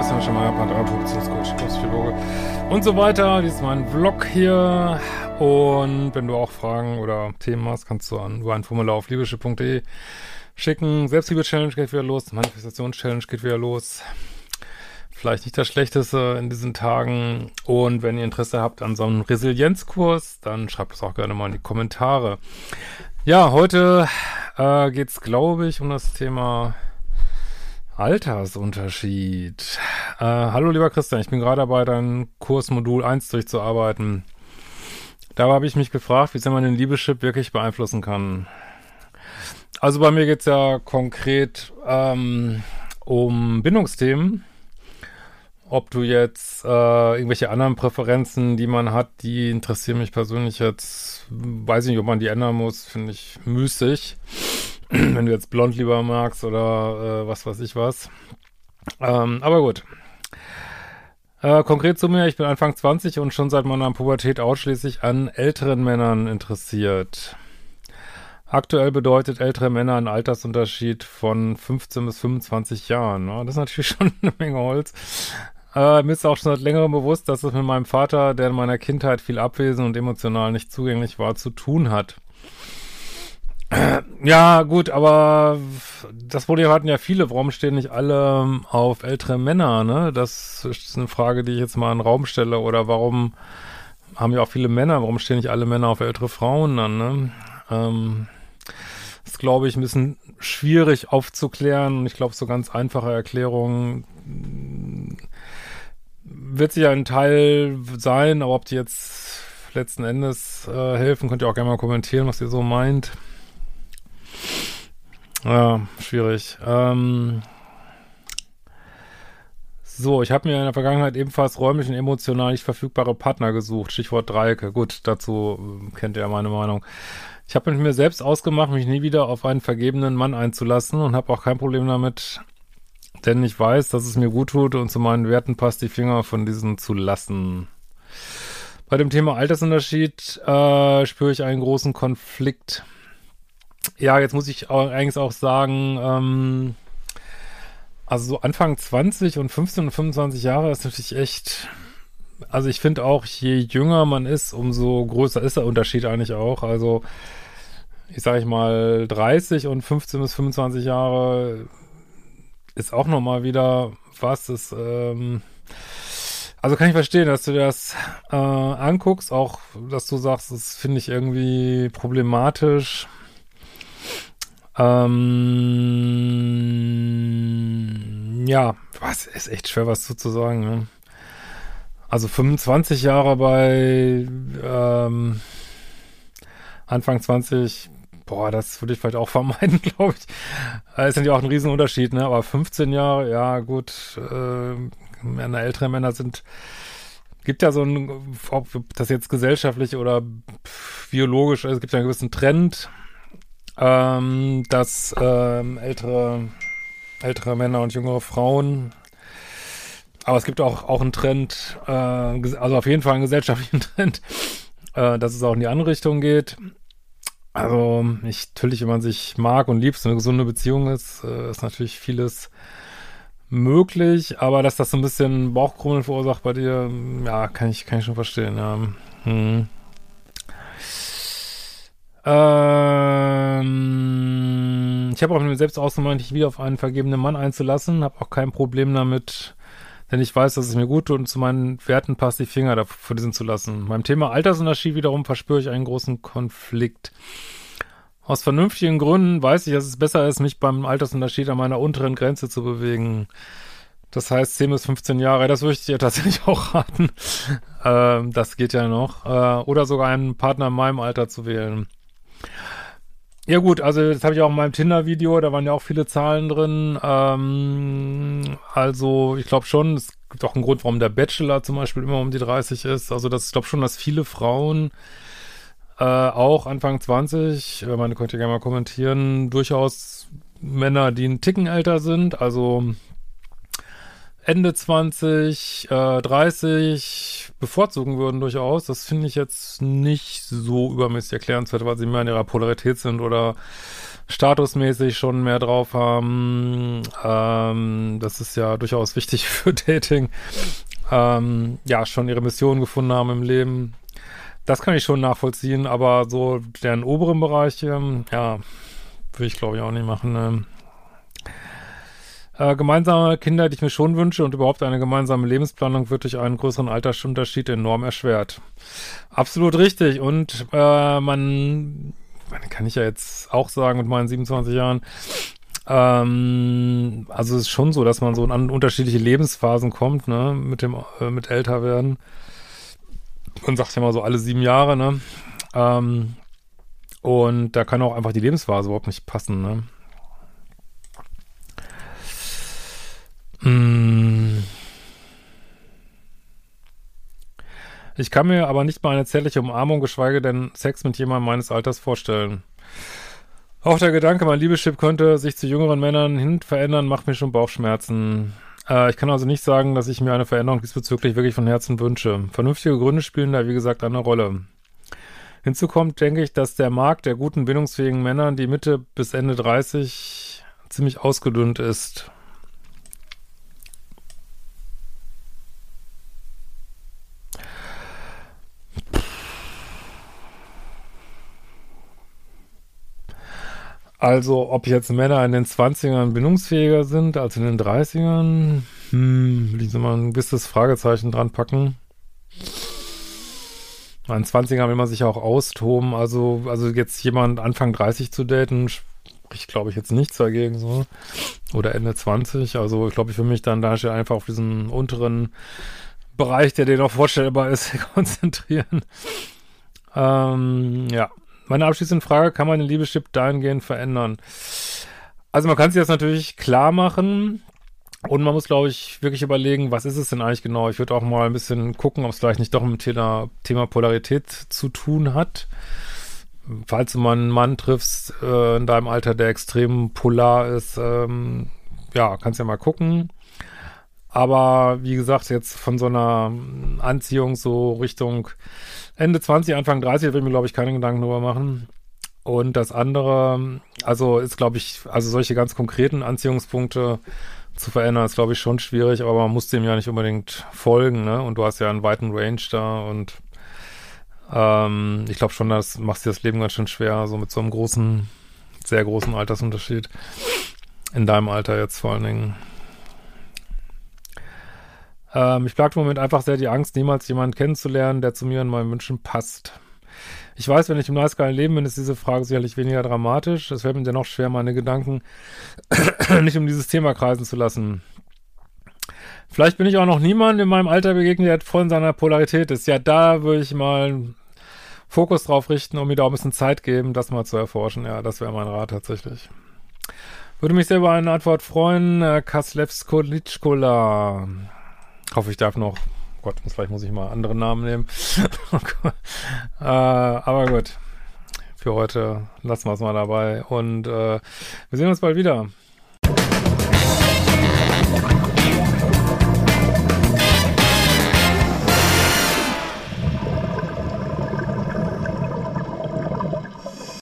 Christian Schemeier, Beziehungscoach, Psychologe und so weiter. Dies ist mein Vlog hier. Und wenn du auch Fragen oder Themen hast, kannst du an über ein Formular auf liebeschiff.de schicken. Selbstliebe-Challenge geht wieder los, Manifestations-Challenge geht wieder los. Vielleicht nicht das Schlechteste in diesen Tagen. Und wenn ihr Interesse habt an so einem Resilienzkurs, dann schreibt es auch gerne mal in die Kommentare. Ja, heute äh, geht es, glaube ich, um das Thema Altersunterschied. Äh, hallo lieber Christian, ich bin gerade dabei, dein Kursmodul 1 durchzuarbeiten. Da habe ich mich gefragt, wie sehr man den Liebeschip wirklich beeinflussen kann. Also bei mir geht es ja konkret ähm, um Bindungsthemen. Ob du jetzt äh, irgendwelche anderen Präferenzen, die man hat, die interessieren mich persönlich jetzt. Weiß ich nicht, ob man die ändern muss, finde ich müßig. wenn du jetzt blond lieber magst oder äh, was weiß ich was. Ähm, aber gut. Äh, konkret zu mir, ich bin Anfang 20 und schon seit meiner Pubertät ausschließlich an älteren Männern interessiert. Aktuell bedeutet ältere Männer einen Altersunterschied von 15 bis 25 Jahren. Ja, das ist natürlich schon eine Menge Holz. Äh, mir ist auch schon seit längerem bewusst, dass es mit meinem Vater, der in meiner Kindheit viel abwesend und emotional nicht zugänglich war, zu tun hat. Ja, gut, aber das Problem hatten ja viele. Warum stehen nicht alle auf ältere Männer, ne? Das ist eine Frage, die ich jetzt mal in den Raum stelle. Oder warum haben ja auch viele Männer, warum stehen nicht alle Männer auf ältere Frauen dann, ne? Ähm, das ist, glaube ich, ein bisschen schwierig aufzuklären. Und ich glaube, so ganz einfache Erklärungen wird sicher ein Teil sein, aber ob die jetzt letzten Endes äh, helfen, könnt ihr auch gerne mal kommentieren, was ihr so meint. Ja, schwierig. Ähm so, ich habe mir in der Vergangenheit ebenfalls räumlich und emotional nicht verfügbare Partner gesucht. Stichwort Dreiecke. Gut, dazu äh, kennt ihr meine Meinung. Ich habe mit mir selbst ausgemacht, mich nie wieder auf einen vergebenen Mann einzulassen und habe auch kein Problem damit, denn ich weiß, dass es mir gut tut und zu meinen Werten passt, die Finger von diesen zu lassen. Bei dem Thema Altersunterschied äh, spüre ich einen großen Konflikt. Ja, jetzt muss ich auch, eigentlich auch sagen, ähm, also so Anfang 20 und 15 und 25 Jahre ist natürlich echt, also ich finde auch, je jünger man ist, umso größer ist der Unterschied eigentlich auch. Also ich sage ich mal 30 und 15 bis 25 Jahre ist auch nochmal wieder was, ist, ähm, also kann ich verstehen, dass du das äh, anguckst, auch dass du sagst, das finde ich irgendwie problematisch. Ähm, ja, was ist echt schwer, was zu sagen. Ne? Also 25 Jahre bei ähm, Anfang 20, boah, das würde ich vielleicht auch vermeiden, glaube ich. Das ist ja auch ein Riesenunterschied, ne? Aber 15 Jahre, ja gut, äh, Männer, ältere Männer sind, gibt ja so ein, ob das jetzt gesellschaftlich oder biologisch, also es gibt ja einen gewissen Trend, ähm, dass ähm, ältere, ältere Männer und jüngere Frauen, aber es gibt auch, auch einen Trend, äh, also auf jeden Fall einen gesellschaftlichen Trend, äh, dass es auch in die andere Richtung geht. Also, ich, natürlich, wenn man sich mag und liebt, so eine gesunde Beziehung ist, äh, ist natürlich vieles möglich, aber dass das so ein bisschen Bauchkrummeln verursacht bei dir, ja, kann ich, kann ich schon verstehen, ja. Hm. Ähm, ich habe auch mit mir selbst ausgemacht, dich wieder auf einen vergebenen Mann einzulassen, habe auch kein Problem damit, denn ich weiß, dass es mir gut tut und zu meinen Werten passt, die Finger davor diesen zu lassen. Beim Thema Altersunterschied wiederum verspüre ich einen großen Konflikt. Aus vernünftigen Gründen weiß ich, dass es besser ist, mich beim Altersunterschied an meiner unteren Grenze zu bewegen. Das heißt 10 bis 15 Jahre, das würde ich dir tatsächlich auch raten. Ähm, das geht ja noch. Äh, oder sogar einen Partner in meinem Alter zu wählen. Ja gut, also das habe ich auch in meinem Tinder-Video, da waren ja auch viele Zahlen drin. Ähm, also ich glaube schon, es gibt auch einen Grund, warum der Bachelor zum Beispiel immer um die 30 ist. Also das, ich glaube schon, dass viele Frauen äh, auch Anfang 20, äh, meine könnt ihr gerne mal kommentieren, durchaus Männer, die einen Ticken älter sind, also Ende 20, äh, 30 bevorzugen würden durchaus. Das finde ich jetzt nicht so übermäßig erklärenswert, weil sie mehr in ihrer Polarität sind oder statusmäßig schon mehr drauf haben. Ähm, das ist ja durchaus wichtig für Dating. Ähm, ja, schon ihre Mission gefunden haben im Leben. Das kann ich schon nachvollziehen, aber so deren oberen Bereich, ähm, ja, würde ich glaube ich auch nicht machen. Ne? Äh, gemeinsame Kinder, die ich mir schon wünsche und überhaupt eine gemeinsame Lebensplanung wird durch einen größeren Altersunterschied enorm erschwert. Absolut richtig. Und äh, man meine, kann ich ja jetzt auch sagen mit meinen 27 Jahren, ähm, also es ist schon so, dass man so an unterschiedliche Lebensphasen kommt, ne, mit dem, äh, mit älter werden. Man sagt ja mal so alle sieben Jahre, ne. Ähm, und da kann auch einfach die Lebensphase überhaupt nicht passen, ne. Ich kann mir aber nicht mal eine zärtliche Umarmung, geschweige denn Sex mit jemandem meines Alters vorstellen. Auch der Gedanke, mein Liebeschip könnte sich zu jüngeren Männern hin verändern, macht mir schon Bauchschmerzen. Äh, ich kann also nicht sagen, dass ich mir eine Veränderung diesbezüglich wirklich von Herzen wünsche. Vernünftige Gründe spielen da, wie gesagt, eine Rolle. Hinzu kommt, denke ich, dass der Markt der guten, bindungsfähigen Männer, die Mitte bis Ende 30 ziemlich ausgedünnt ist. Also, ob jetzt Männer in den 20ern bindungsfähiger sind als in den 30ern, hm, soll man ein gewisses Fragezeichen dran packen. Den 20ern will man sich auch austoben, also, also jetzt jemand Anfang 30 zu daten, spricht, glaube ich, jetzt nichts dagegen, so. Oder Ende 20, also, ich glaube, ich will mich dann da einfach auf diesen unteren Bereich, der dir noch vorstellbar ist, konzentrieren. Ähm, ja. Meine abschließende Frage, kann man den Liebeschip dahingehend verändern? Also man kann sich das natürlich klar machen und man muss, glaube ich, wirklich überlegen, was ist es denn eigentlich genau? Ich würde auch mal ein bisschen gucken, ob es vielleicht nicht doch mit dem Thema, Polarität zu tun hat. Falls du mal einen Mann triffst äh, in deinem Alter, der extrem polar ist, ähm, ja, kannst ja mal gucken. Aber wie gesagt, jetzt von so einer Anziehung so Richtung Ende 20, Anfang 30, da will ich mir, glaube ich, keine Gedanken drüber machen. Und das andere, also ist, glaube ich, also solche ganz konkreten Anziehungspunkte zu verändern, ist, glaube ich, schon schwierig, aber man muss dem ja nicht unbedingt folgen, ne? Und du hast ja einen weiten Range da und ähm, ich glaube schon, das macht dir das Leben ganz schön schwer, so mit so einem großen, sehr großen Altersunterschied. In deinem Alter jetzt vor allen Dingen. Ähm, ich plagt im Moment einfach sehr die Angst, niemals jemanden kennenzulernen, der zu mir und meinen Wünschen passt. Ich weiß, wenn ich im Nice Guy Leben bin, ist diese Frage sicherlich weniger dramatisch. Es fällt mir dennoch schwer, meine Gedanken nicht um dieses Thema kreisen zu lassen. Vielleicht bin ich auch noch niemand in meinem Alter begegnet, der voll in seiner Polarität ist. Ja, da würde ich mal Fokus drauf richten und mir da auch ein bisschen Zeit geben, das mal zu erforschen. Ja, das wäre mein Rat tatsächlich. Würde mich sehr über eine Antwort freuen. Kaslewsko Litschkola. Hoffe, ich darf noch. Gott, vielleicht muss ich mal andere Namen nehmen. äh, aber gut. Für heute lassen wir es mal dabei. Und äh, wir sehen uns bald wieder.